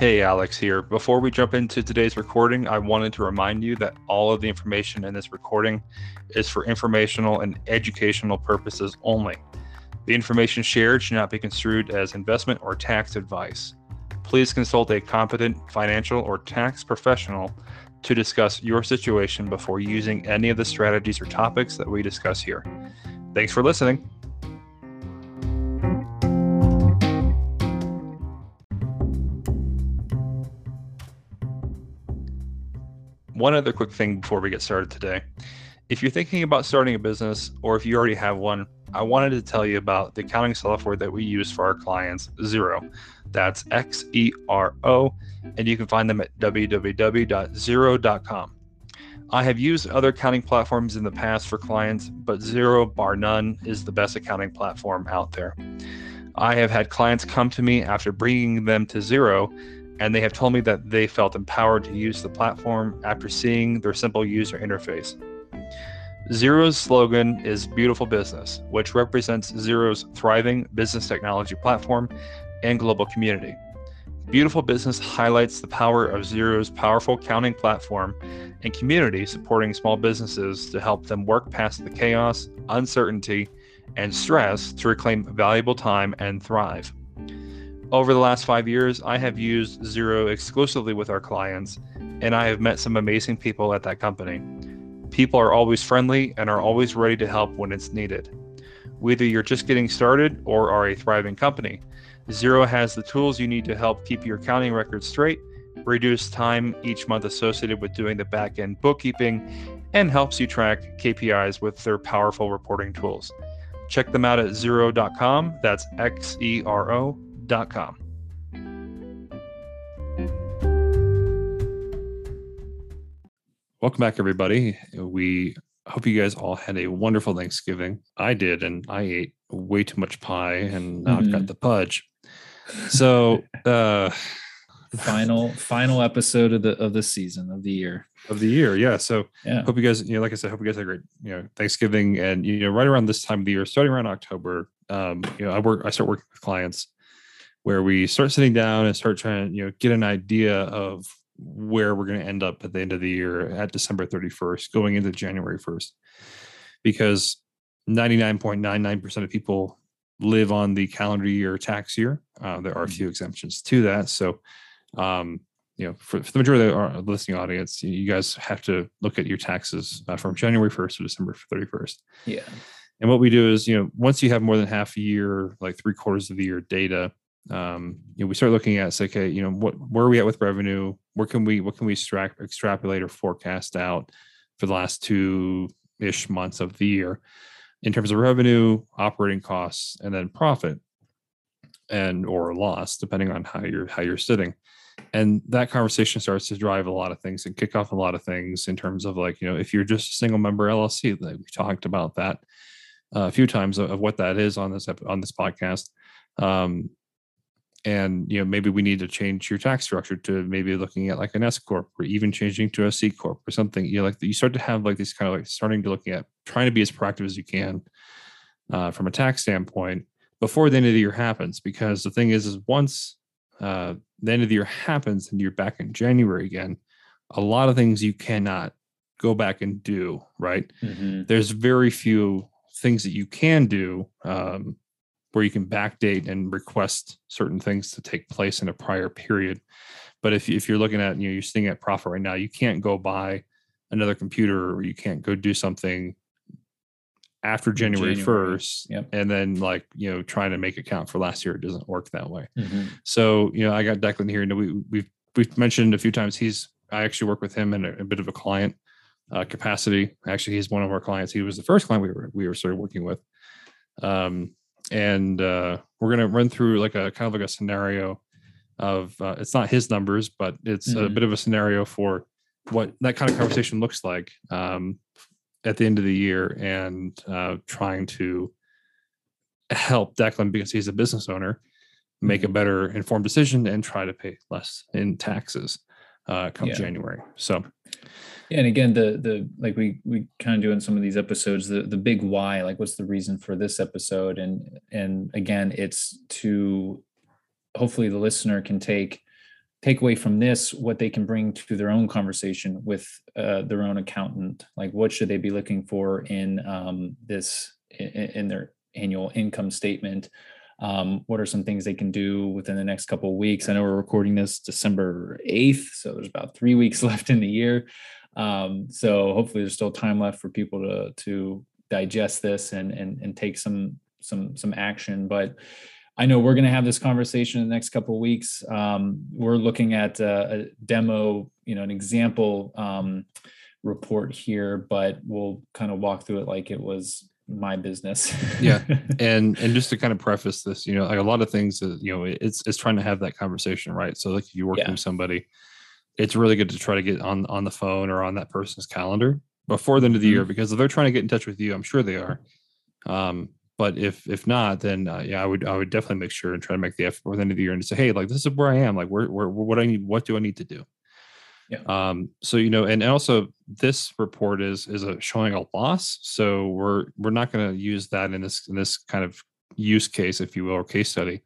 Hey, Alex here. Before we jump into today's recording, I wanted to remind you that all of the information in this recording is for informational and educational purposes only. The information shared should not be construed as investment or tax advice. Please consult a competent financial or tax professional to discuss your situation before using any of the strategies or topics that we discuss here. Thanks for listening. One other quick thing before we get started today. If you're thinking about starting a business or if you already have one, I wanted to tell you about the accounting software that we use for our clients, Xero. That's X E R O, and you can find them at www.xero.com. I have used other accounting platforms in the past for clients, but Xero, bar none, is the best accounting platform out there. I have had clients come to me after bringing them to Xero and they have told me that they felt empowered to use the platform after seeing their simple user interface. Xero's slogan is Beautiful Business, which represents Xero's thriving business technology platform and global community. Beautiful Business highlights the power of Xero's powerful accounting platform and community supporting small businesses to help them work past the chaos, uncertainty, and stress to reclaim valuable time and thrive. Over the last five years, I have used Xero exclusively with our clients, and I have met some amazing people at that company. People are always friendly and are always ready to help when it's needed. Whether you're just getting started or are a thriving company, Xero has the tools you need to help keep your accounting records straight, reduce time each month associated with doing the back end bookkeeping, and helps you track KPIs with their powerful reporting tools. Check them out at xero.com. That's X E R O com. Welcome back, everybody. We hope you guys all had a wonderful Thanksgiving. I did, and I ate way too much pie, and now mm-hmm. I've got mm-hmm. the pudge. So, uh, final final episode of the of the season of the year of the year. Yeah. So, yeah. Hope you guys, you know, like I said, hope you guys had a great, you know, Thanksgiving, and you know, right around this time of the year, starting around October, um, you know, I work, I start working with clients where we start sitting down and start trying to you know get an idea of where we're going to end up at the end of the year at December 31st, going into January 1st, because 99.99% of people live on the calendar year tax year. Uh, there are a few mm-hmm. exemptions to that. So, um, you know, for, for, the majority of our listening audience, you guys have to look at your taxes uh, from January 1st to December 31st. Yeah. And what we do is, you know, once you have more than half a year, like three quarters of the year data, um, you know, we start looking at say, okay, you know, what where are we at with revenue? Where can we what can we extract, extrapolate or forecast out for the last two ish months of the year in terms of revenue, operating costs, and then profit and or loss, depending on how you're how you're sitting. And that conversation starts to drive a lot of things and kick off a lot of things in terms of like, you know, if you're just a single member LLC, like we talked about that uh, a few times of, of, what that is on this on this podcast. Um, and you know maybe we need to change your tax structure to maybe looking at like an S corp or even changing to a C corp or something. You know, like you start to have like these kind of like starting to looking at trying to be as proactive as you can uh, from a tax standpoint before the end of the year happens. Because the thing is, is once uh, the end of the year happens and you're back in January again, a lot of things you cannot go back and do. Right? Mm-hmm. There's very few things that you can do um, where you can backdate and request certain things to take place in a prior period. But if, if you're looking at, you know, you're sitting at profit right now, you can't go buy another computer or you can't go do something after January, January. 1st yep. and then like, you know, trying to make account for last year. It doesn't work that way. Mm-hmm. So, you know, I got Declan here and we, we've, we've mentioned a few times, he's, I actually work with him in a, a bit of a client uh, capacity. Actually, he's one of our clients. He was the first client we were, we were started working with. Um, and uh, we're going to run through like a kind of like a scenario of uh, it's not his numbers, but it's mm-hmm. a bit of a scenario for what that kind of conversation looks like um, at the end of the year and uh, trying to help Declan because he's a business owner make mm-hmm. a better informed decision and try to pay less in taxes uh, come yeah. January. So and again, the the like we we kind of do in some of these episodes, the the big why, like what's the reason for this episode, and and again, it's to hopefully the listener can take take away from this what they can bring to their own conversation with uh, their own accountant. Like what should they be looking for in um, this in, in, their annual income statement? Um, what are some things they can do within the next couple of weeks? I know we're recording this december 8th so there's about three weeks left in the year um, so hopefully there's still time left for people to to digest this and and, and take some some some action but I know we're going to have this conversation in the next couple of weeks. Um, we're looking at a, a, demo, you know, an example um, report here, but we'll kind of walk through it like it was my business. yeah, and and just to kind of preface this, you know, like a lot of things that you know, it's it's trying to have that conversation, right? So like if you're working yeah. with somebody, it's really good to try to get on on the phone or on that person's calendar before the end of the mm-hmm. year because if they're trying to get in touch with you, I'm sure they are. Um, but if if not, then uh, yeah, I would I would definitely make sure and try to make the effort by the end of the year and say, hey, like this is where I am. Like where where what I need, what do I need to do? Yeah. Um. So you know, and also this report is is a showing a loss. So we're we're not going to use that in this in this kind of use case, if you will, or case study.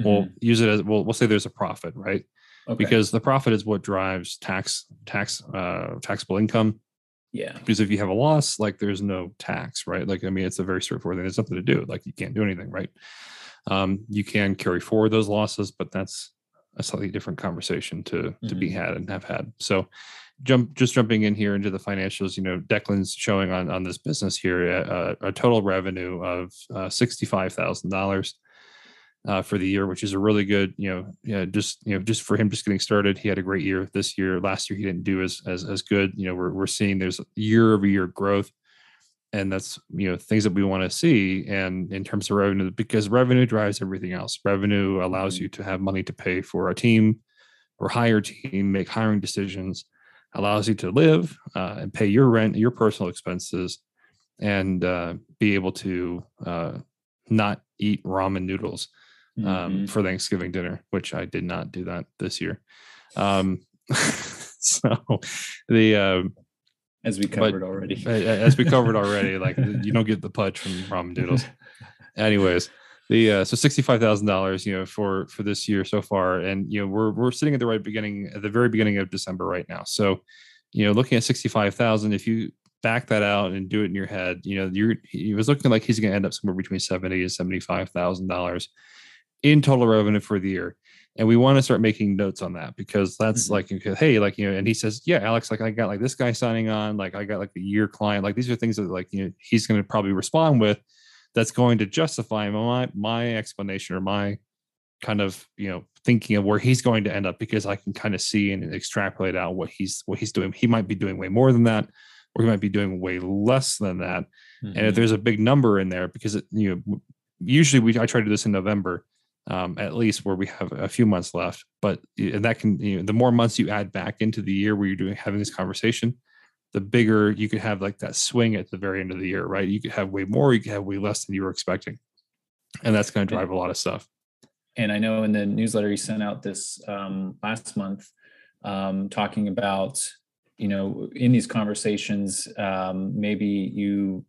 Mm-hmm. We'll use it as we'll we'll say there's a profit, right? Okay. Because the profit is what drives tax tax uh taxable income yeah. Because if you have a loss, like there's no tax, right? Like, I mean, it's a very straightforward thing. There's nothing to do. Like you can't do anything, right? Um, you can carry forward those losses, but that's a slightly different conversation to mm-hmm. to be mm-hmm. had and have had. So jump just jumping in here into the financials, you know, Declan's showing on on this business here a, a total revenue of uh, sixty five thousand dollars uh, for the year, which is a really good, you know, yeah, just you know, just for him just getting started. He had a great year this year. Last year he didn't do as as as good. You know, we're we're seeing there's year over year growth, and that's you know things that we want to see. And in terms of revenue, because revenue drives everything else. Revenue allows mm-hmm. you to have money to pay for a team or hire a team, make hiring decisions, allows you to live uh, and pay your rent, your personal expenses, and uh, be able to uh, not eat ramen noodles um, mm-hmm. for Thanksgiving dinner, which I did not do that this year. Um, so the um, as we covered already, as we covered already, like you don't get the pudge from ramen noodles. Anyways, the uh, so sixty five thousand dollars, you know, for for this year so far, and you know we're we're sitting at the right beginning at the very beginning of December right now. So, you know, looking at sixty five thousand, if you back that out and do it in your head, you know, you're he was looking like he's going to end up somewhere between seventy and seventy five thousand dollars in total revenue for the year. And we want to start making notes on that because that's mm-hmm. like, hey, like, you know, and he says, yeah, Alex, like I got like this guy signing on, like I got like the year client, like these are things that like, you know, he's going to probably respond with that's going to justify my, my explanation or my kind of, you know, thinking of where he's going to end up because I can kind of see and extrapolate out what he's, what he's doing. He might be doing way more than that, or he might be doing way less than that. Mm-hmm. And if mm-hmm. there's a big number in there, because it, you know, usually we, I try to do this in November um, at least where we have a few months left. But and that can, you know, the more months you add back into the year where you're doing having this conversation, the bigger you could have like that swing at the very end of the year, right? You could have way more, you could have way less than you were expecting, and that's going to drive a lot of stuff. And I know in the newsletter you sent out this um, last month, um, talking about you know in these conversations um, maybe you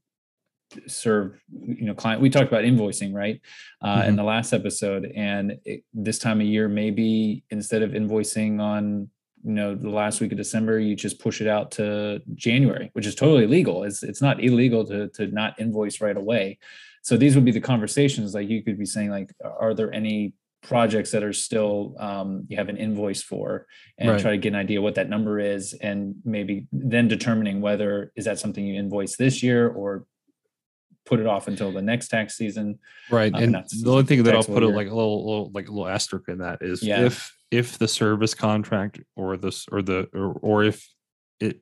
serve you know client we talked about invoicing right uh, mm-hmm. in the last episode and it, this time of year maybe instead of invoicing on you know the last week of december you just push it out to january which is totally legal it's it's not illegal to to not invoice right away so these would be the conversations like you could be saying like are there any projects that are still um, you have an invoice for and right. try to get an idea what that number is and maybe then determining whether is that something you invoice this year or put it off until the next tax season. Right. Um, and the only thing that I'll put a, like a little, little, like a little asterisk in that is yeah. if if the service contract or this or the or, or if it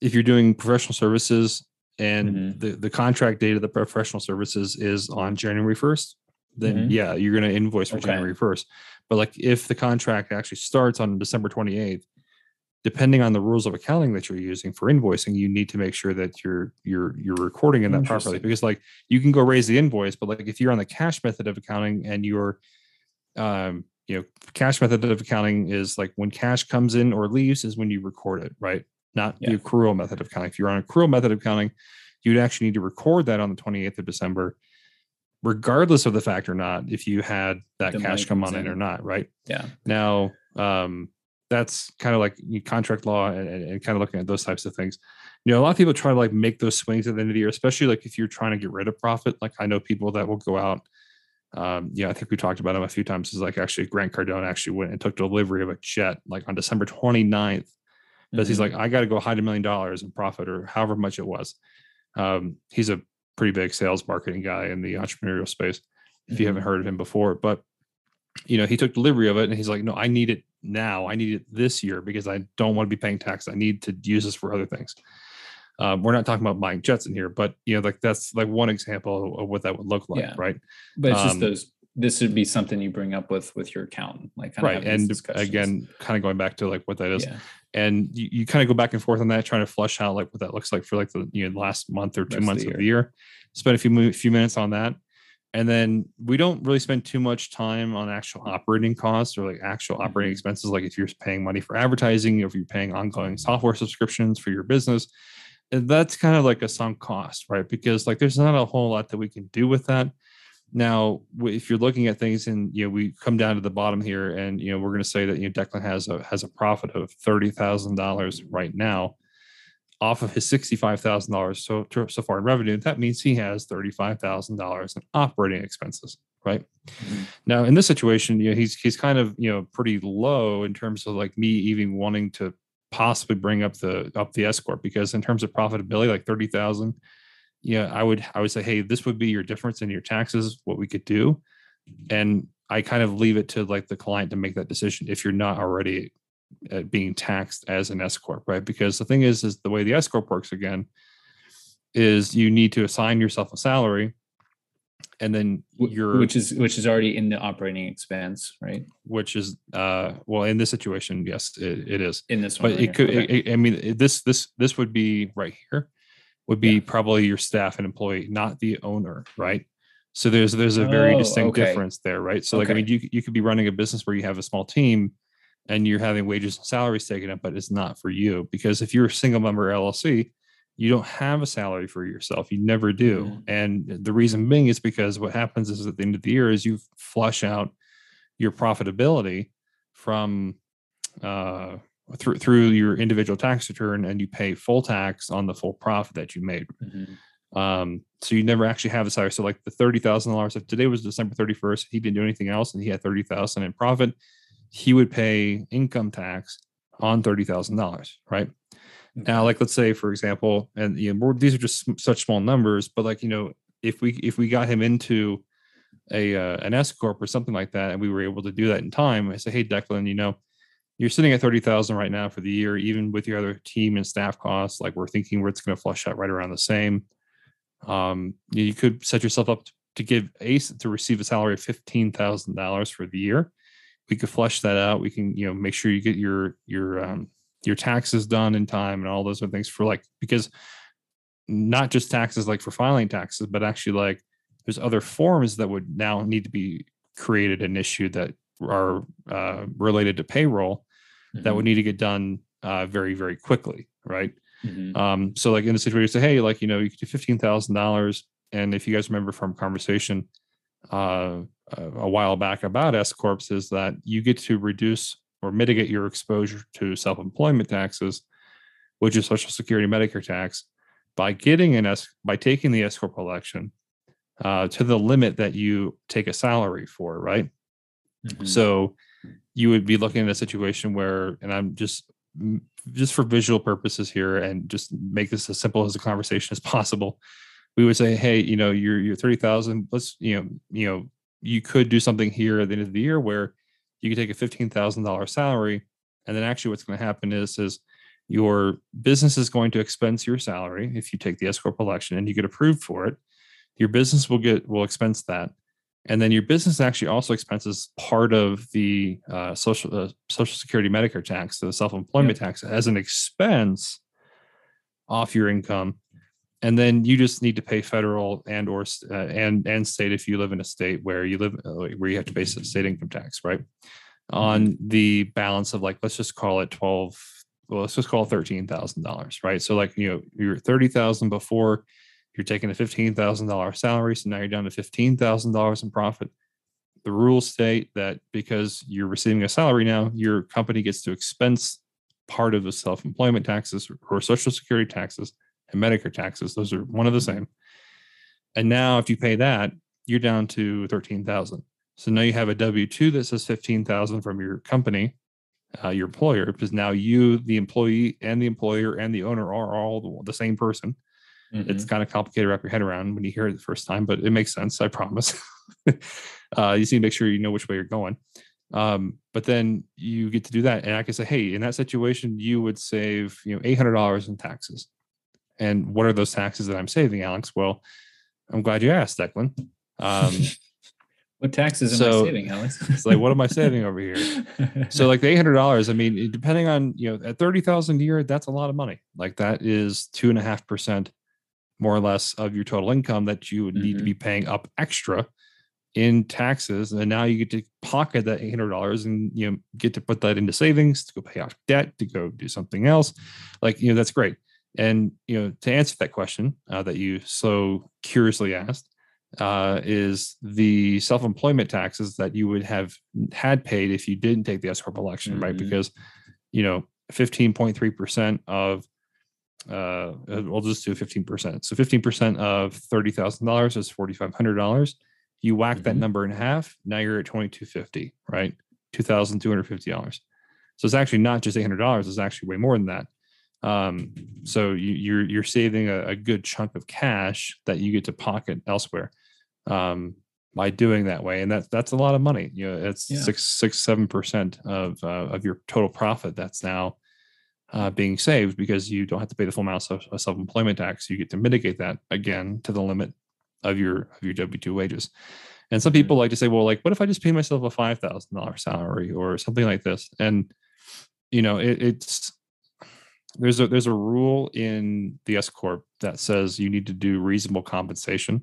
if you're doing professional services and mm-hmm. the, the contract date of the professional services is on January 1st, then mm-hmm. yeah, you're going to invoice for okay. January 1st. But like if the contract actually starts on December 28th, depending on the rules of accounting that you're using for invoicing, you need to make sure that you're you're you're recording in that properly. Because like you can go raise the invoice, but like if you're on the cash method of accounting and you're um you know cash method of accounting is like when cash comes in or leaves is when you record it, right? Not yeah. the accrual method of accounting. If you're on accrual method of accounting, you'd actually need to record that on the 28th of December regardless of the fact or not if you had that The cash come on in in. or not, right? Yeah. Now, um, that's kind of like contract law and, and, kind of looking at those types of things. You know, a lot of people try to like make those swings at the end of the year, especially like if you're trying to get rid of profit. Like I know people that will go out. Um, yeah, I think we talked about him a few times. Is like actually Grant Cardone actually went and took delivery of a jet like on December 29th because he's Mhm. like, I got to go hide a million dollars in profit or however much it was. Um, he's a pretty big sales marketing guy in the entrepreneurial space. If you Mhm. haven't heard of him before, but you know, he took delivery of it and he's like, no, I need it now. I need it this year because I don't want to be paying tax. I need to use this for other things. Um, we're not talking about buying jets in here, but you know, like that's like one example of what that would look like, Yeah. right? But it's just um, those. This would be something you bring up with with your accountant, like kind Right. And again, kind of going back to like what that is. yeah, and you, you kind of go back and forth on that, trying to flush out like what that looks like for like the you know last month or two Rest of the months of the year. Spend a few few minutes on that, and then we don't really spend too much time on actual operating costs or like actual operating Mhm. expenses. Like if you're paying money for advertising, or if you're paying ongoing software subscriptions for your business, and that's kind of like a sunk cost, right? Because like there's not a whole lot that we can do with that. Now, if you're looking at things and you know we come down to the bottom here, and you know we're going to say that you know Declan has a has a profit of thirty thousand dollars right now, off of his sixty five thousand dollars so so far in revenue. That means he has thirty five thousand dollars in operating expenses, right? Mhm. Now, in this situation, you know he's he's kind of you know pretty low in terms of like me even wanting to possibly bring up the up the S corp because in terms of profitability, like thirty thousand yeah, I would I would say, hey, this would be your difference in your taxes, what we could do. And I kind of leave it to like the client to make that decision if you're not already uh, being taxed as an S corp, right? Because the thing is, is the way the S corp works again is you need to assign yourself a salary, and then your which is which is already in the operating expense, right? which is uh well in this situation, yes, it, it is. In this one, but right it could. Okay. it- i mean it- this this this would be right here would be Yeah. probably your staff and employee not the owner right so there's there's a very Oh, distinct okay. difference there right so like i mean you, you could be running a business where you have a small team and you're having wages and salaries taken up but it's not for you because if you're a single member llc you don't have a salary for yourself you never do Mhm. and the reason being is because what happens is at the end of the year is you flush out your profitability from uh, through through your individual tax return, and you pay full tax on the full profit that you made. Mhm. Um, so you never actually have a salary. So like the thirty thousand dollars. If today was December thirty first, he didn't do anything else, and he had thirty thousand in profit, he would pay income tax on thirty thousand dollars, right? Now, like let's say, for example, and you know, we're, these are just such small numbers, but like you know, if we if we got him into a uh, an S corp or something like that, and we were able to do that in time, I say, hey, Declan, you know, you're sitting at thirty thousand right now for the year, even with your other team and staff costs. Like we're thinking, where it's going to flush out right around the same. Um, you you could set yourself up to give Ace to receive a salary of fifteen thousand dollars for the year. We could flush that out. We can, you know, make sure you get your your um, your taxes done in time and all those other things for like because not just taxes like for filing taxes, but actually like there's other forms that would now need to be created and issued that are uh, related to payroll that would need to get done uh, very very quickly, right? Mhm. Um, so like in the situation, say, hey, like you know, you could do fifteen thousand dollars, and if you guys remember from conversation uh, a while back about S corps, is that you get to reduce or mitigate your exposure to self-employment taxes, which is Social Security, Medicare tax, by getting an S by taking the S corp election uh, to the limit that you take a salary for, right? Mhm. So you would be looking at a situation where, and I'm just just for visual purposes here, and just make this as simple as a conversation as possible. We would say, hey, you know, you're you're thirty thousand. Let's you know, you know, you could do something here at the end of the year where you could take a fifteen thousand dollar salary, and then actually what's going to happen is is your business is going to expense your salary if you take the S corp election and you get approved for it. Your business will get will expense that and then your business actually also expenses part of the uh, social uh, social security medicare tax the self-employment tax as an expense off your income and then you just need to pay federal and or uh, and and state if you live in a state where you live uh, where you have to pay state income tax right? On the balance of like let's just call it 12 well let's just call it $13000 right? So like you know you're 30000 before You're taking a fifteen thousand dollar salary, so now you're down to fifteen thousand dollars in profit. The rules state that because you're receiving a salary now, your company gets to expense part of the self-employment taxes or social security taxes and Medicare taxes. Those are one of the same. And now if you pay that, you're down to 13,000. So now you have a W2 that says 15,000 from your company, uh, your employer, because now you, the employee and the employer and the owner are all the, same person. Mm-hmm. It's kind of complicated to wrap your head around when you hear it the first time, but it makes sense. I promise. uh, you just need to make sure you know which way you're going. Um, but then you get to do that, and I can say, hey, in that situation, you would save you know eight hundred dollars in taxes. And what are those taxes that I'm saving, Alex? Well, I'm glad you asked, Declan. Um, what taxes am I saving, Alex? it's like, what am I saving over here? so like the eight hundred dollars, I mean, depending on you know at thirty thousand a year, that's a lot of money. Like that is two and a half percent, more or less, of your total income that you would need to Mhm. be paying up extra in taxes. And now you get to pocket that eight hundred dollars and you know get to put that into savings to go pay off debt to go do something else. Like you know that's great. And you know to answer that question uh, that you so curiously asked uh, is the self-employment taxes that you would have had paid if you didn't take the S corp election, right? Mhm. Because you know, fifteen point three percent of uh, we'll just do fifteen percent. So fifteen percent of thirty thousand dollars is forty five hundred dollars. You whack that Mhm. number in half, now you're at twenty two fifty, right? Two thousand two hundred fifty dollars. So it's actually not just eight hundred dollars; it's actually way more than that. Um, so you, you're you're saving a, a good chunk of cash that you get to pocket elsewhere um, by doing that way, and that's that's a lot of money. You know, it's Yeah. six six seven percent of uh, of your total profit that's now uh, being saved because you don't have to pay the full amount of of self-employment tax. You get to mitigate that again to the limit of your of your W two wages. And some people like to say, well, like, what if I just pay myself a five thousand dollar salary or something like this? And you know, it, it's there's a there's a rule in the S corp that says you need to do reasonable compensation.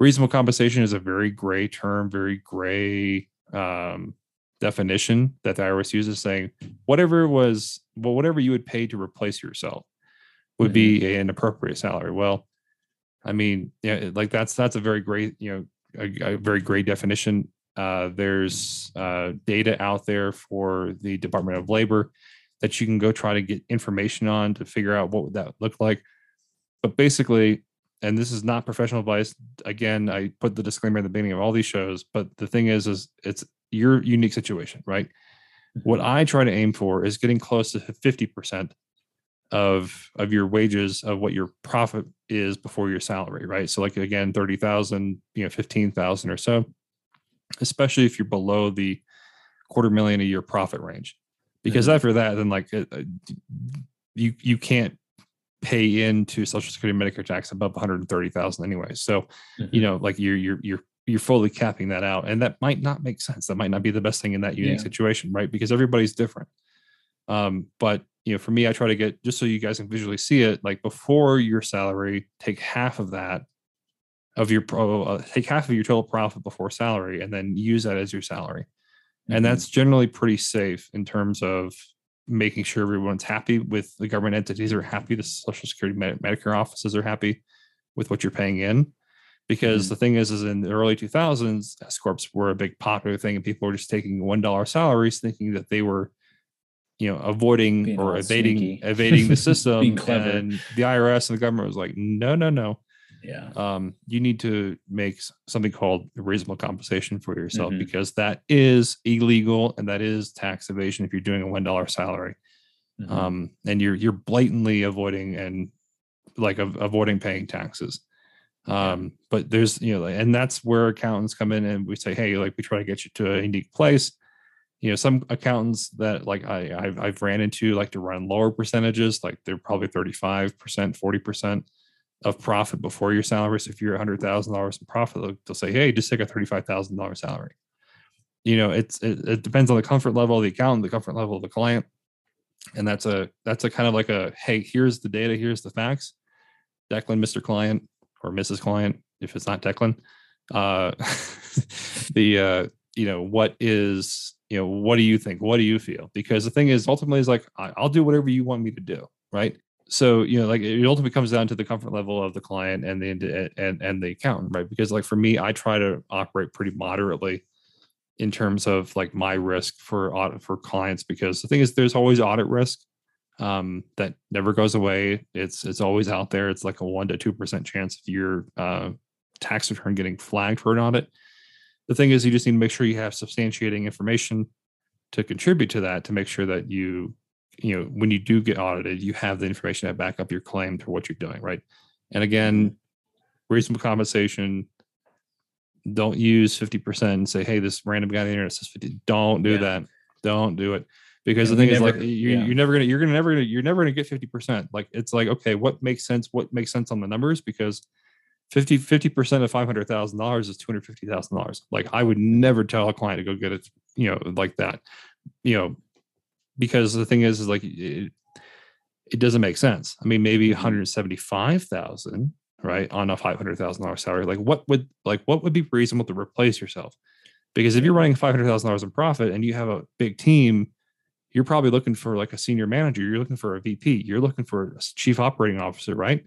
Reasonable compensation is a very gray term, very gray um, definition that the IRS uses, saying whatever was well, whatever you would pay to replace yourself would be an appropriate salary. Well, I mean, yeah, like that's that's a very great, you know, a, a very great definition. Uh, there's uh, data out there for the Department of Labor that you can go try to get information on to figure out what would that look like. But basically, and this is not professional advice. Again, I put the disclaimer at the beginning of all these shows, but the thing is, is it's your unique situation, right? Mm-hmm. What I try to aim for is getting close to 50% of of your wages of what your profit is before your salary, right? So like again, 30,000, you know, 15,000 or so, especially if you're below the quarter million a year profit range. Because Mhm. after that, then like uh, uh, you you can't pay into social security medicare tax above 130,000 anyway. So, you Mhm. know, like you're you're you're you're fully capping that out and that might not make sense. That might not be the best thing in that unique Yeah. situation, right? Because everybody's different. Um, but you know, for me, I try to get just so you guys can visually see it, like before your salary, take half of that of your pro, uh, take half of your total profit before salary, and then use that as your salary. And that's generally pretty safe in terms of making sure everyone's happy with the government entities are happy, the Social Security Med- Medicare offices are happy with what you're paying in. Because Mhm. the thing is, is in the early 2000s, S corps were a big popular thing, and people were just taking one dollar salaries, thinking that they were, you know, avoiding Being or evading sneaky. evading the system. And the IRS and the government was like, no, no, no yeah. um, you need to make something called reasonable compensation for yourself Mhm. because that is illegal and that is tax evasion if you're doing a one dollar salary Mhm. um, and you're you're blatantly avoiding and like av- avoiding paying taxes um but there's you know and that's where accountants come in and we say hey like we try to get you to a unique place you know some accountants that like i i've, I've ran into like to run lower percentages like they're probably 35% 40% of profit before your salary. So if you're a $100000 in profit they'll, they'll say hey just take a $35000 salary. You know it's it, it depends on the comfort level of the accountant the comfort level of the client. And that's a that's a kind of like a hey here's the data here's the facts. Declan mr client or mrs client if it's not declan uh the uh you know what is you know what do you think? What do you feel? Because the thing is ultimately is like i'll do whatever you want me to do right so you know like it ultimately comes down to the comfort level of the client and the and and the accountant right? Because like for me i try to operate pretty moderately in terms of like my risk for audit for clients because the thing is there's always audit risk um, that never goes away. It's it's always out there. It's like a 1 to 2% chance of your uh, tax return getting flagged for an audit. The thing is you just need to make sure you have substantiating information to contribute to that to make sure that you you know when you do get audited you have the information to back up your claim to what you're doing right? And again mm-hmm. reasonable compensation don't use 50% and say hey this random guy on the internet says 50 don't do Yeah. that. Don't do it. Because And the thing is never- like you, yeah. you're never gonna you're gonna never gonna you're never gonna get 50% like it's like okay what makes sense what makes sense on the numbers? Because 50 50% of $500000 is $250000 like i would never tell a client to go get it you know like that. You know because the thing is is like it, it doesn't make sense. I mean maybe Mhm. 175000 right on a $500000 salary like what would like what would be reasonable to replace yourself? Because if you're running $500000 in profit and you have a big team you're probably looking for like a senior manager you're looking for a vp you're looking for a chief operating officer right?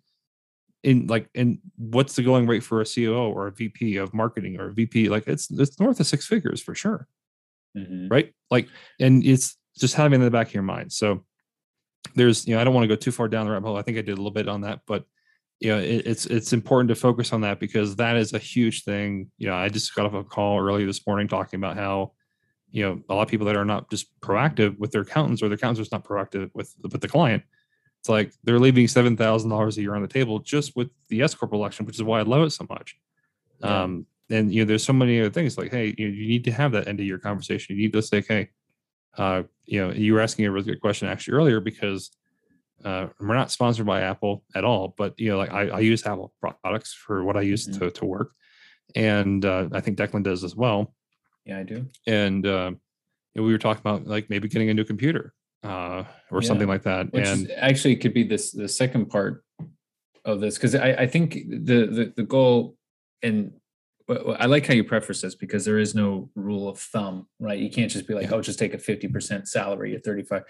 In like and what's the going rate for a coo or a vp of marketing or a vp like it's it's north of six figures for sure. Mhm. right? Like and it's just having it in the back of your mind so there's you know i don't want to go too far down the rabbit hole i think i did a little bit on that but you know it, it's it's important to focus on that because that is a huge thing you know i just got off a call early this morning talking about how you know a lot of people that are not just proactive with their accountants or their accountants are just not proactive with with the client it's like they're leaving seven thousand dollars a year on the table just with the S corp election, which is why I love it so much. Yeah. Um, and you know, there's so many other things like, hey, you, you need to have that end of year conversation. You need to say, hey, uh, you know, you were asking a really good question actually earlier because uh, we're not sponsored by Apple at all, but you know, like I, I use Apple products for what I use Mhm. to to work, and uh, I think Declan does as well. Yeah, I do. And uh, we were talking about like maybe getting a new computer uh, or something like that. Which and actually could be this the second part of this because I, I think the, the the goal and I like how you preface this because there is no rule of thumb, right? You can't just be like, Yeah. oh, just take a 50% salary at 35.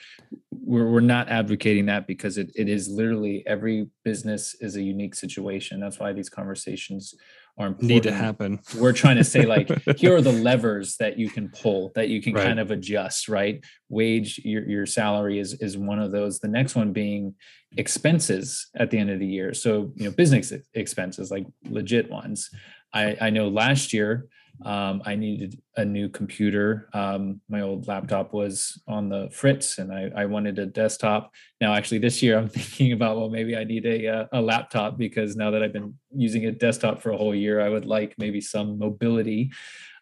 We're, we're not advocating that because it, it is literally every business is a unique situation. That's why these conversations are important. need to happen. we're trying to say like here are the levers that you can pull that you can Right. kind of adjust right wage your, your salary is is one of those the next one being expenses at the end of the year so you know business expenses like legit ones i i know last year um, I needed a new computer. Um, my old laptop was on the fritz, and I, I wanted a desktop. Now, actually, this year I'm thinking about well, maybe I need a uh, a laptop because now that I've been using a desktop for a whole year, I would like maybe some mobility.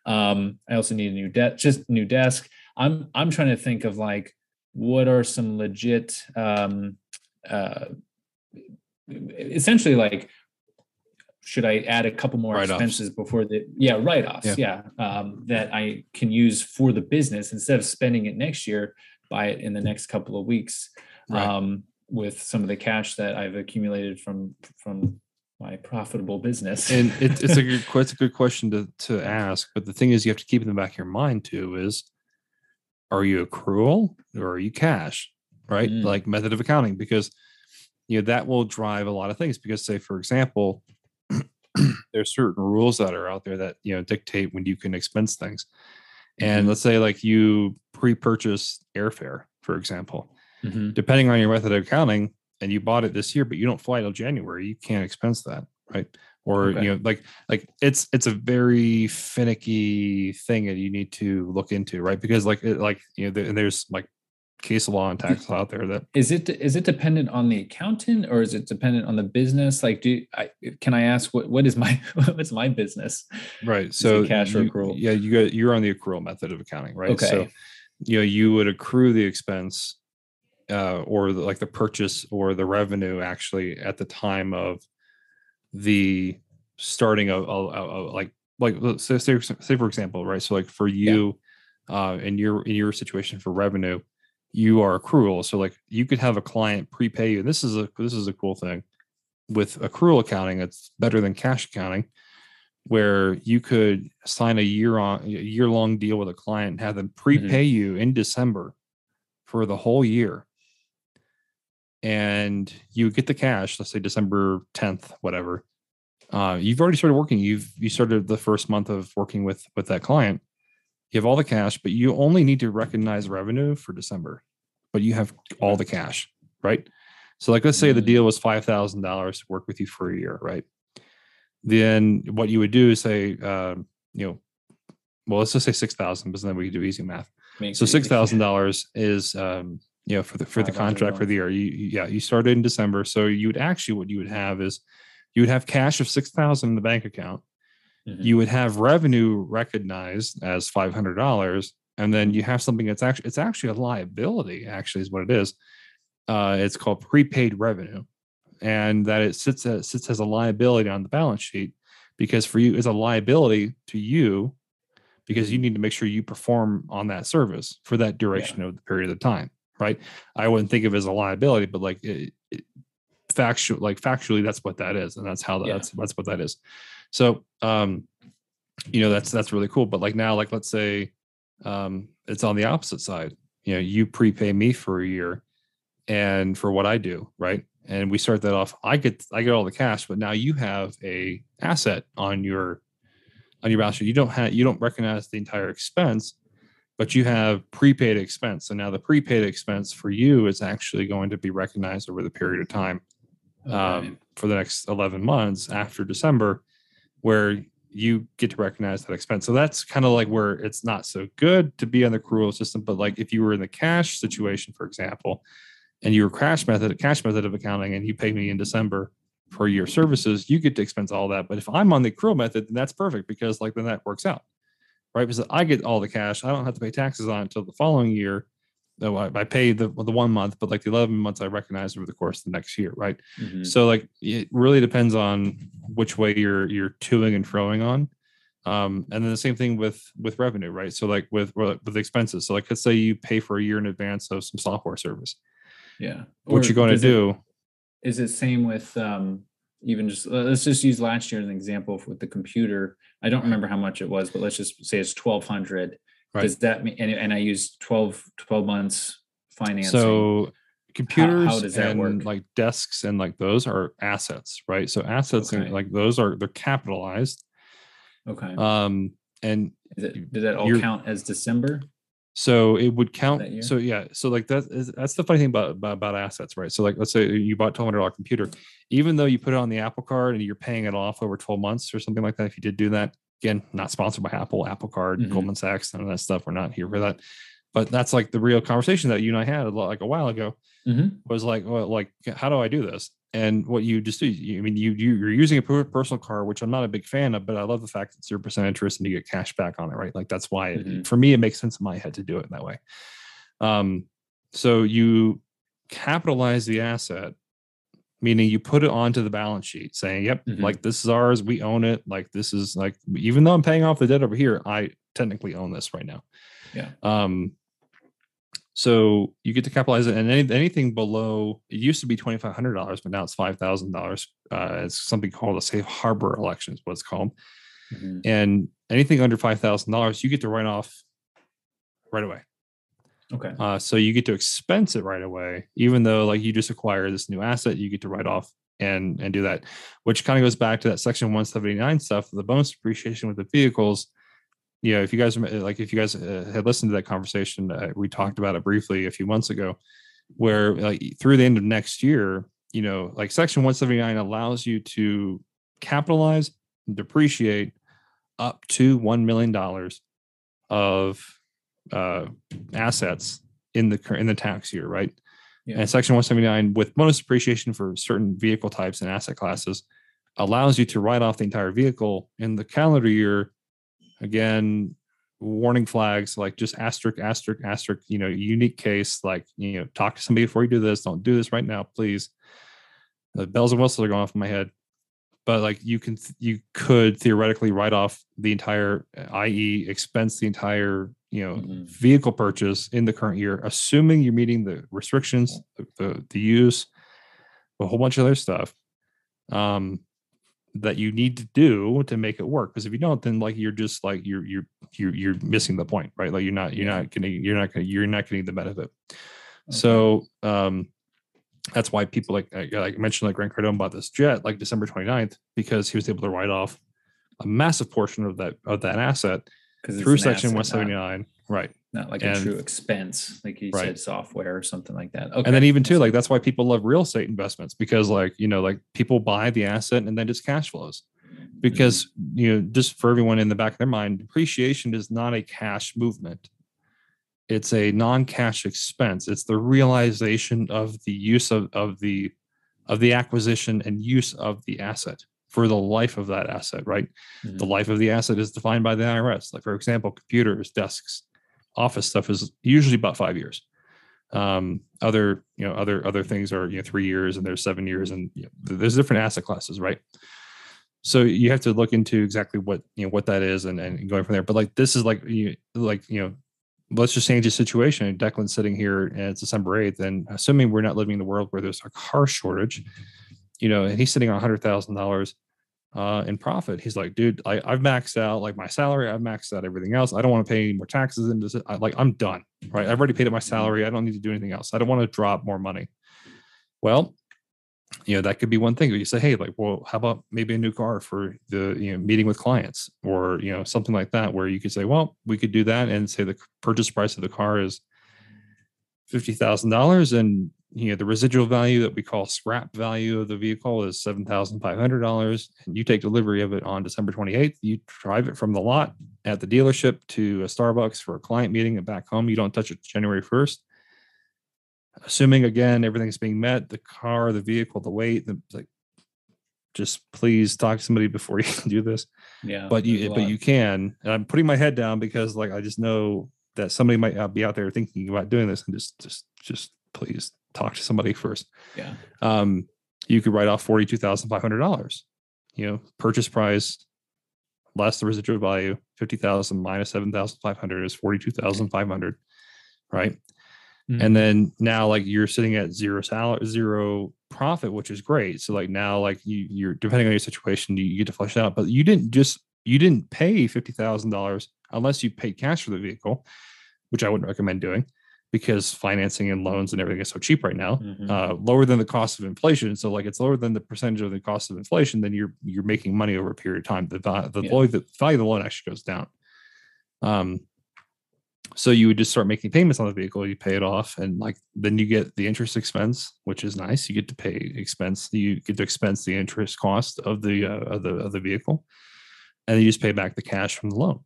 Um, I also need a new desk, just new desk. I'm I'm trying to think of like what are some legit, um, uh, essentially like should I add a couple more Write-offs. expenses before the yeah write-offs yeah, um, that I can use for the business instead of spending it next year buy it in the next couple of weeks Right. um, with some of the cash that I've accumulated from from my profitable business and it, it's a good it's a good question to to ask but the thing is you have to keep in the back of your mind too is are you accrual or are you cash right Mm. like method of accounting because you know that will drive a lot of things because say for example there's certain rules that are out there that you know dictate when you can expense things and Mhm. let's say like you pre-purchase airfare for example Mhm. depending on your method of accounting and you bought it this year but you don't fly till january you can't expense that right or Okay. you know like like it's it's a very finicky thing that you need to look into right because like it, like you know there, and there's like case law and tax law out there that is it is it dependent on the accountant or is it dependent on the business? Like do I can I ask what what is my what's my business? Right so cash or you- accrual? yeah you got you're on the accrual method of accounting right? So Okay. you know you would accrue the expense uh, or the, like the purchase or the revenue actually at the time of the starting of, of, like like let's say, say say for example right? So like for you uh in your in your situation for revenue you are accrual so like you could have a client prepay you And this is a this is a cool thing with accrual accounting it's better than cash accounting where you could sign a year on a year long deal with a client and have them prepay you in December for the whole year. and you get the cash, let's say December 10th, whatever. Uh, you've already started working. You've you started the first month of working with with that client. You have all the cash, but you only need to recognize revenue for December, but you have all the cash, right? So, like, let's say the Mm. deal was five thousand dollars to work with you for a year, right? Then what you would do is say, um, you know, well, let's just say six thousand, because then we can do easy math. Makes So six thousand dollars is, um, you know, for the for the contract for the year. You, you- yeah, you started in December, so you would actually what you would have is you would have cash of six thousand in the bank account. Mhm. You would have revenue recognized as five hundred dollars, and then you have something that's actually it's actually a liability. Actually, is what it is. Uh, it's called prepaid revenue, and that it sits as, sits as a liability on the balance sheet because for you it's a liability to you because you Mhm. need to make sure you perform on that service for that duration of the period of time right i wouldn't think of it as a liability but like it, it, factual like factually that's what that is and that's how Yeah. that's that's what that is so um you know that's that's really cool. But like now like let's say um it's on the opposite side. You know you prepay me for a year and for what i do right? And we start that off. I get i get all the cash but now you have a asset on your on your balance sheet. You don't have you don't recognize the entire expense but you have prepaid expense. And now the prepaid expense for you is actually going to be recognized over the period of time um, for the next 11 months after December, where you get to recognize that expense. So that's kind of like where it's not so good to be on the accrual system. But like if you were in the cash situation, for example, and you were cash method, cash method of accounting, and you pay me in December for your services, you get to expense all that. But if I'm on the accrual method, then that's perfect because like then that works out, right? Because I get all the cash, I don't have to pay taxes on it until the following year. Though I, I pay the the one month, but like the 11 months I recognize over the course of the next year, right? Mhm. So like it really depends on which way you're you're toing and froing on. Um, and then the same thing with with revenue, right? So like with with expenses. So like let's say you pay for a year in advance of some software service. yeah. What Or you're going to do? is it same with um even just let's just use last year as an example with the computer i don't remember how much it was but let's just say it's 1200 Right. does that mean and, and i use 12 12 months financing So computers does that and work? like desks and like those are assets, right? So assets and like those are they're capitalized. okay Um, and it, did that all count as december So it would count. So yeah. So like that is that's the funny thing about, about about assets, right? So like let's say you bought twelve hundred dollar computer, even though you put it on the Apple Card and you're paying it off over twelve months or something like that. If you did do that, again, not sponsored by Apple, Apple Card, Mhm. Goldman Sachs, none of that stuff. We're not here for that. But that's like the real conversation that you and I had a lot- like a while ago Mhm. was like, well, like how do I do this? And what you just do, you, I mean, you, you you're using a personal card, which I'm not a big fan of, but I love the fact that it's zero percent interest and you get cash back on it, right? Like that's why it- Mhm. for me it makes sense in my head to do it that way. Um, so you capitalize the asset, meaning you put it onto the balance sheet, saying, "Yep, Mhm. like this is ours, we own it. Like this is like even though I'm paying off the debt over here, I technically own this right now." Yeah. Um, so you get to capitalize it, and any, anything below it used to be twenty five hundred dollars, but now it's five thousand dollars. Uh, it's something called a safe harbor election, is what it's called. Mhm. And anything under five thousand dollars, you get to write off right away. Okay Uh, so you get to expense it right away, even though like you just acquire this new asset, you get to write off and and do that, which kind of goes back to that section 179 stuff, the bonus depreciation with the vehicles. You know, if you guys remem- like, if you guys uh, had listened to that conversation, uh, we talked about it briefly a few months ago, where like through the end of next year, you know, like section 179 allows you to capitalize, and depreciate up to one million dollars of uh, assets in the in the tax year, right? Yeah. And section 179 with bonus depreciation for certain vehicle types and asset classes allows you to write off the entire vehicle in the calendar year. Again, warning flags like just asterisk, asterisk, asterisk, you know, unique case, like, you know, talk to somebody before you do this. Don't do this right now, please. The bells and whistles are going off in my head. But like you can, you could theoretically write off the entire, i.e., expense the entire, you know, Mhm. vehicle purchase in the current year, assuming you're meeting the restrictions, the, the, the use, a whole bunch of other stuff um, that you need to do to make it work. Because if you don't, then like you're just like you're you're you're you're missing the point, right? Like you're not you're not getting you're not gonna you're not getting the benefit. Okay. So um, that's why people like like I mentioned like Grant Cardone bought this jet like December 29th because he was able to write off a massive portion of that of that asset through section 179 right. not like and, a true expense like you right. said software or something like that. Okay and then even too like that's why people love real estate investments because like you know like people buy the asset and then just cash flows. Because mm-hmm. you know just for everyone in the back of their mind depreciation is not a cash movement. It's a non-cash expense. It's the realization of the use of, of the of the acquisition and use of the asset for the life of that asset right? Mm-hmm. the life of the asset is defined by the irs like for example computers desks office stuff is usually about five years. Um, other you know other other things are you know three years and there's seven years and you know, there's different asset classes right? So you have to look into exactly what you know what that is and, and going from there. But like this is like you like you know let's just change the situation. Declan's sitting here and it's December 8th, and assuming we're not living in the world where there's a car shortage, you know, and he's sitting on hundred thousand uh, in profit. He's like, dude, I, have maxed out like my salary, I've maxed out everything else. I don't want to pay any more taxes into this. I, like I'm done. Right. I've already paid up my salary. I don't need to do anything else. I don't want to drop more money. Well, you know that could be one thing you say hey like well how about maybe a new car for the you know meeting with clients or you know something like that where you could say well we could do that and say the purchase price of the car is $50000 and you know the residual value that we call scrap value of the vehicle is $7500 and you take delivery of it on december 28th you drive it from the lot at the dealership to a starbucks for a client meeting and back home you don't touch it january 1st assuming again everything's being met the car the vehicle the weight the like just please talk to somebody before you do this. Yeah but you but you can and i'm putting my head down because like i just know that somebody might be out there thinking about doing this and just just just please talk to somebody first yeah um you could write off $42500 you know purchase price less the residual value 50000 minus 7500 is 42500 right Mm-hmm. And then now like you're sitting at zero salary, zero profit, which is great. So like now like you you're depending on your situation, you, you get to flush it out. But you didn't just you didn't pay fifty thousand dollars unless you paid cash for the vehicle, which I wouldn't recommend doing because financing and loans and everything is so cheap right now, mm-hmm. uh, lower than the cost of inflation. So like it's lower than the percentage of the cost of inflation, then you're you're making money over a period of time. The the yeah. value the value of the loan actually goes down. Um, so you would just start making payments on the vehicle you pay it off and like then you get the interest expense which is nice you get to pay expense you get to expense the interest cost of the uh, of the of the vehicle and then you just pay back the cash from the loan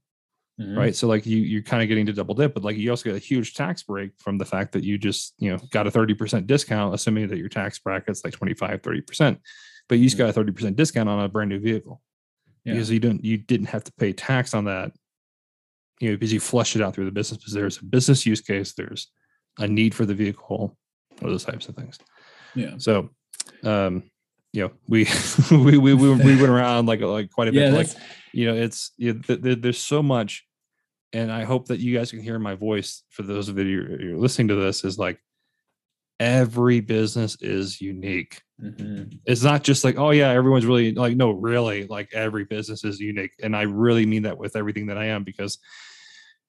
mm-hmm. right so like you you're kind of getting to double dip but like you also get a huge tax break from the fact that you just you know got a 30% discount assuming that your tax bracket's like 25 30% but you just got a 30% discount on a brand new vehicle yeah. because you didn't you didn't have to pay tax on that you know, because you flush it out through the business, because there's a business use case, there's a need for the vehicle, or those types of things. Yeah. So, um, you know, we we we we, we went around like like quite a bit. Yeah, like, you know, it's you know, th- th- there's so much, and I hope that you guys can hear my voice. For those of you you're listening to this, is like every business is unique. Mm-hmm. It's not just like, oh yeah, everyone's really like, no, really, like every business is unique, and I really mean that with everything that I am because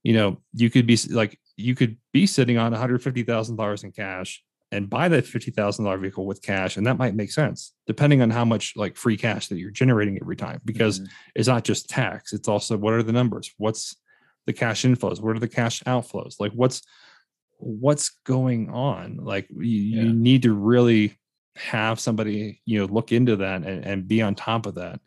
you know, you could be like, you could be sitting on $150,000 in cash and buy that $50,000 vehicle with cash. And that might make sense depending on how much like free cash that you're generating every time, because mm-hmm. it's not just tax. It's also what are the numbers? What's the cash inflows? What are the cash outflows? Like what's, what's going on? Like you, yeah. you need to really have somebody, you know, look into that and, and be on top of that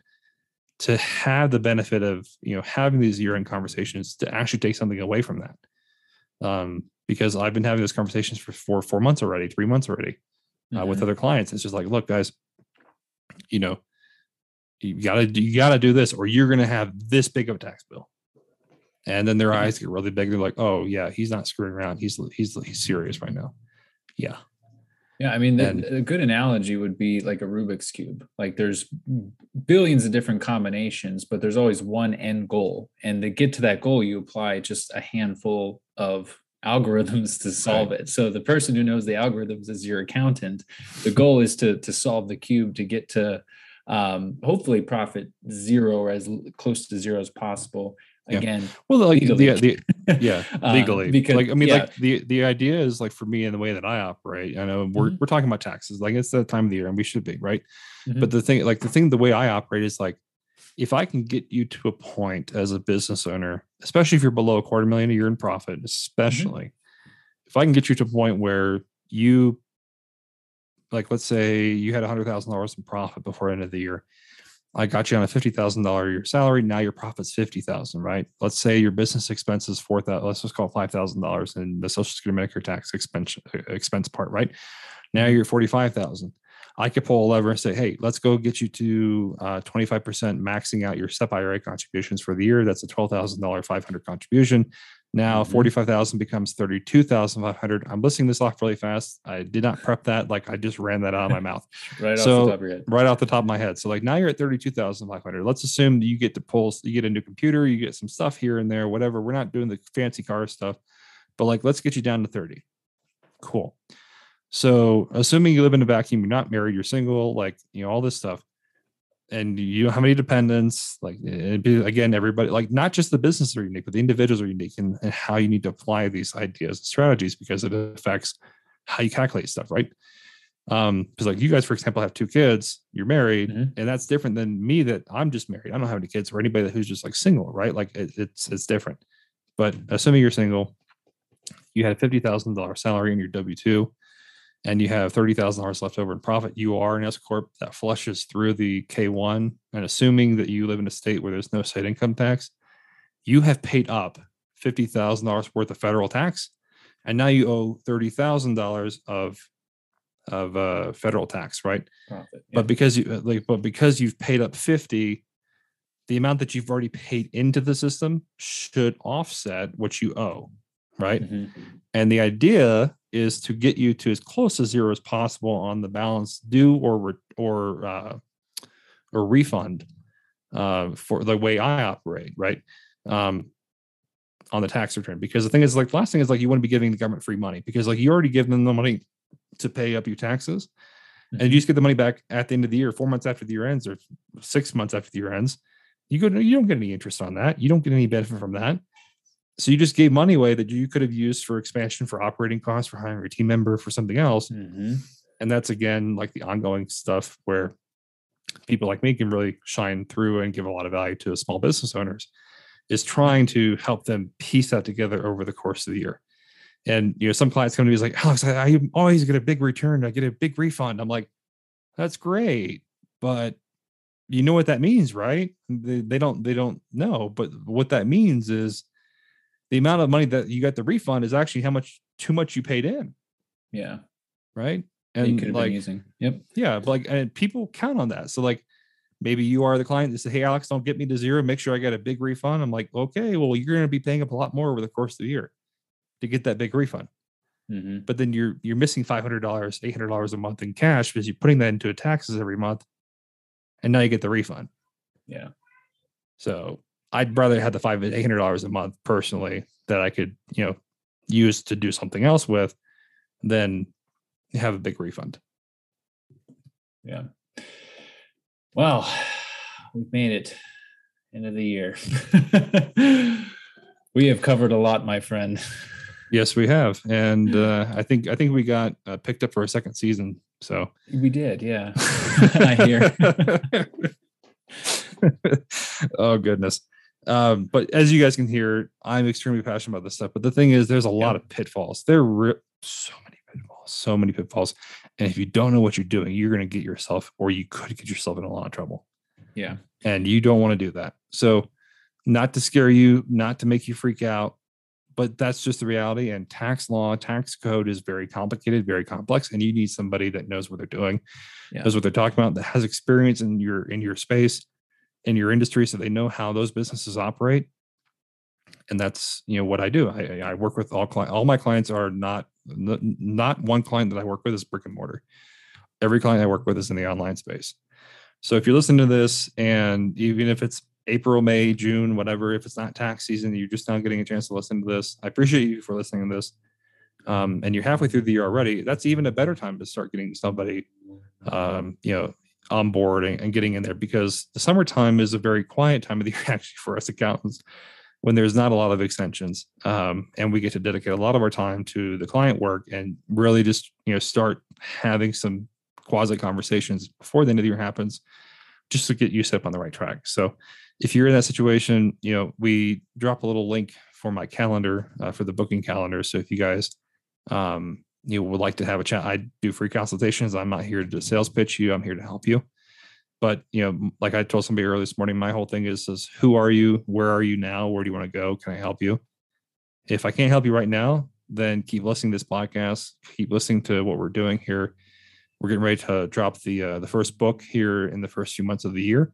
to have the benefit of you know having these year-end conversations to actually take something away from that um, because i've been having those conversations for four four months already three months already uh, mm-hmm. with other clients it's just like look guys you know you gotta you gotta do this or you're gonna have this big of a tax bill and then their mm-hmm. eyes get really big they're like oh yeah he's not screwing around he's he's he's serious right now yeah yeah, I mean, the, a good analogy would be like a Rubik's cube. Like there's billions of different combinations, but there's always one end goal. And to get to that goal, you apply just a handful of algorithms to solve right. it. So the person who knows the algorithms is your accountant. The goal is to to solve the cube to get to um, hopefully profit zero or as close to zero as possible. Again, well, like the, the yeah Uh, legally. because like i mean yeah, like the the idea is like for me and the way that i operate i know we're, Mhm. we're talking about taxes like it's the time of the year and we should be right? Mhm. but the thing like the thing the way i operate is like if i can get you to a point as a business owner especially if you're below a quarter million a year in profit especially. If i can get you to a point where you like let's say you had a hundred thousand dollars in profit before the end of the year I got you on a fifty thousand dollar year salary. Now your profit's fifty thousand, right? Let's say your business expenses four thousand. Let's just call it five thousand dollars in the Social Security Medicare tax expense uh, expense part, right? Now you're forty five thousand. I could pull a lever and say, hey, let's go get you to uh, twenty five percent maxing out your SEP IRA contributions for the year. That's a twelve thousand dollar five hundred contribution. Now Mhm. five thousand becomes thirty two thousand five hundred. I'm listing this off really fast. I did not prep that. Like I just ran that out of my mouth right off so- the top of your head. right off the top of my head. So like now you're at 32,500. Let's assume you get to pull, you get a new computer, you get some stuff here and there, whatever. We're not doing the fancy car stuff, but like, let's get you down to 30. Cool. So assuming you live in a vacuum, you're not married, you're single, like, you know, all this stuff. And you don't have any dependents, like be, again, everybody, like not just the business are unique, but the individuals are unique and, how you need to apply these ideas and strategies because it affects how you calculate stuff, right? um because like you guys for example have two kids you're married Mhm. and that's different than me that i'm just married i don't have any kids or anybody who's just like single right like it, it's it's different but assuming you're single you had a $50000 salary in your w2 and you have $30000 left over in profit you are an s corp that flushes through the k1 and assuming that you live in a state where there's no state income tax you have paid up $50000 worth of federal tax and now you owe $30000 of of uh federal tax right Profit. yeah. but because you uh, like but because you've paid up 50 the amount that you've already paid into the system should offset what you owe right Mhm. and the idea is to get you to as close to zero as possible on the balance due or or uh, or refund uh, for the way I operate, right? Um, on the tax return, because the thing is, like, the last thing is like you want to be giving the government free money because like you already give them the money to pay up your taxes, and you just get the money back at the end of the year, four months after the year ends, or six months after the year ends. You go, you don't get any interest on that. You don't get any benefit from that. So you just gave money away that you could have used for expansion, for operating costs, for hiring a team member, for something else. Mhm. And that's again like the ongoing stuff where people like me can really shine through and give a lot of value to small business owners is trying to help them piece that together over the course of the year. And you know, some clients come to me is like, Alex, I, I always get a big return. I get a big refund. I'm like, that's great, but you know what that means, right? They, they don't they don't know. But what that means is the amount of money that you got the refund is actually how much too much you paid in, Yeah. right? And like using. Yep. yeah, but like, and people count on that. So like, maybe you are the client that says, "Hey, Alex, don't get me to zero. Make sure I get a big refund." I'm like, okay, well, you're going to be paying up a lot more over the course of the year to get that big refund. hmm But then you're you're missing five hundred dollars, eight hundred dollars a month in cash because you're putting that into taxes every month, and now you get the refund. Yeah. So I'd rather have the five eight hundred dollars a month personally that I could you know use to do something else with, than have a big refund. Yeah. Well, we've made it end of the year. we have covered a lot, my friend. Yes, we have, and uh, I think I think we got uh, picked up for a second season. So We did, yeah. I hear. oh goodness. Um, but as you guys can hear, I'm extremely passionate about this stuff. But the thing is, there's a lot of pitfalls. There are re- so many pitfalls, so many pitfalls. And if you don't know what you're doing, you're going to get yourself, or you could get yourself in a lot of trouble. Yeah. And you don't want to do that. So, not to scare you, not to make you freak out, but that's just the reality. And tax law, tax code is very complicated, very complex, and you need somebody that knows what they're doing, Yeah. knows what they're talking about, that has experience in your in your space, in your industry, so they know how those businesses operate. And that's you know what I do. I, I work with all clients All my clients are not not one client that I work with is brick and mortar. Every client I work with is in the online space. So if you're listening to this, and even if it's April, May, June, whatever, if it's not tax season, you're just now getting a chance to listen to this. I appreciate you for listening to this. Um, and you're halfway through the year already. That's even a better time to start getting somebody, um, you know, on board and, and getting in there because the summertime is a very quiet time of the year actually for us accountants. when there's not a lot of extensions um, and we get to dedicate a lot of our time to the client work and really just you know start having some quasi conversations before the end of the year happens just to get you set up on the right track so if you're in that situation you know we drop a little link for my calendar uh, for the booking calendar so if you guys um, you would like to have a chat i do free consultations. I'm not here to sales pitch you. I'm here to help you. But you know like i told somebody earlier this morning my whole thing is is who are you? Where are you now? Where do you want to go? Can i help you? If i can't help you right now then keep listening to this podcast. Keep listening to what we're doing here. We're getting ready to drop the uh, the first book here in the first few months of the year.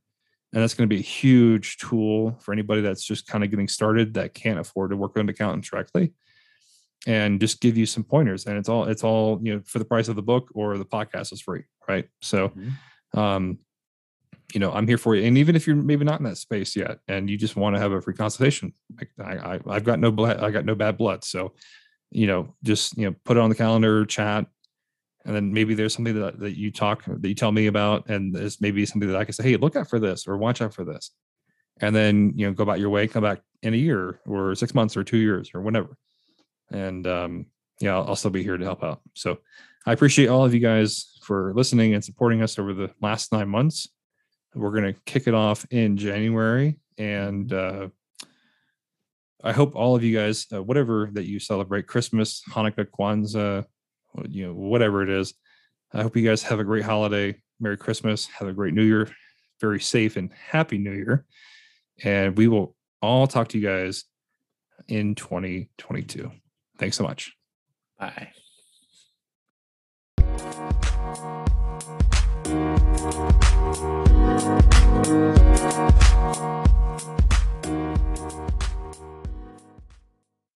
And that's going to be a huge tool for anybody that's just kind of getting started that can't afford to work with an accountant directly and just give you some pointers and it's all it's all you know for the price of the book or the podcast is free right so mm-hmm. um you know, I'm here for you. And even if you're maybe not in that space yet, and you just want to have a free consultation, I, I I've got no blood, I got no bad blood. So, you know, just you know, put it on the calendar, chat, and then maybe there's something that, that you talk that you tell me about, and there's maybe something that I can say, hey, look out for this or watch out for this, and then you know, go about your way, come back in a year or six months or two years or whatever, and um, yeah, I'll, I'll still be here to help out. So, I appreciate all of you guys for listening and supporting us over the last nine months. We're going to kick it off in January. And uh, I hope all of you guys, uh, whatever that you celebrate, Christmas, Hanukkah, Kwanzaa, you know, whatever it is, I hope you guys have a great holiday. Merry Christmas. Have a great New Year. Very safe and happy New Year. And we will all talk to you guys in 2022. Thanks so much. Bye.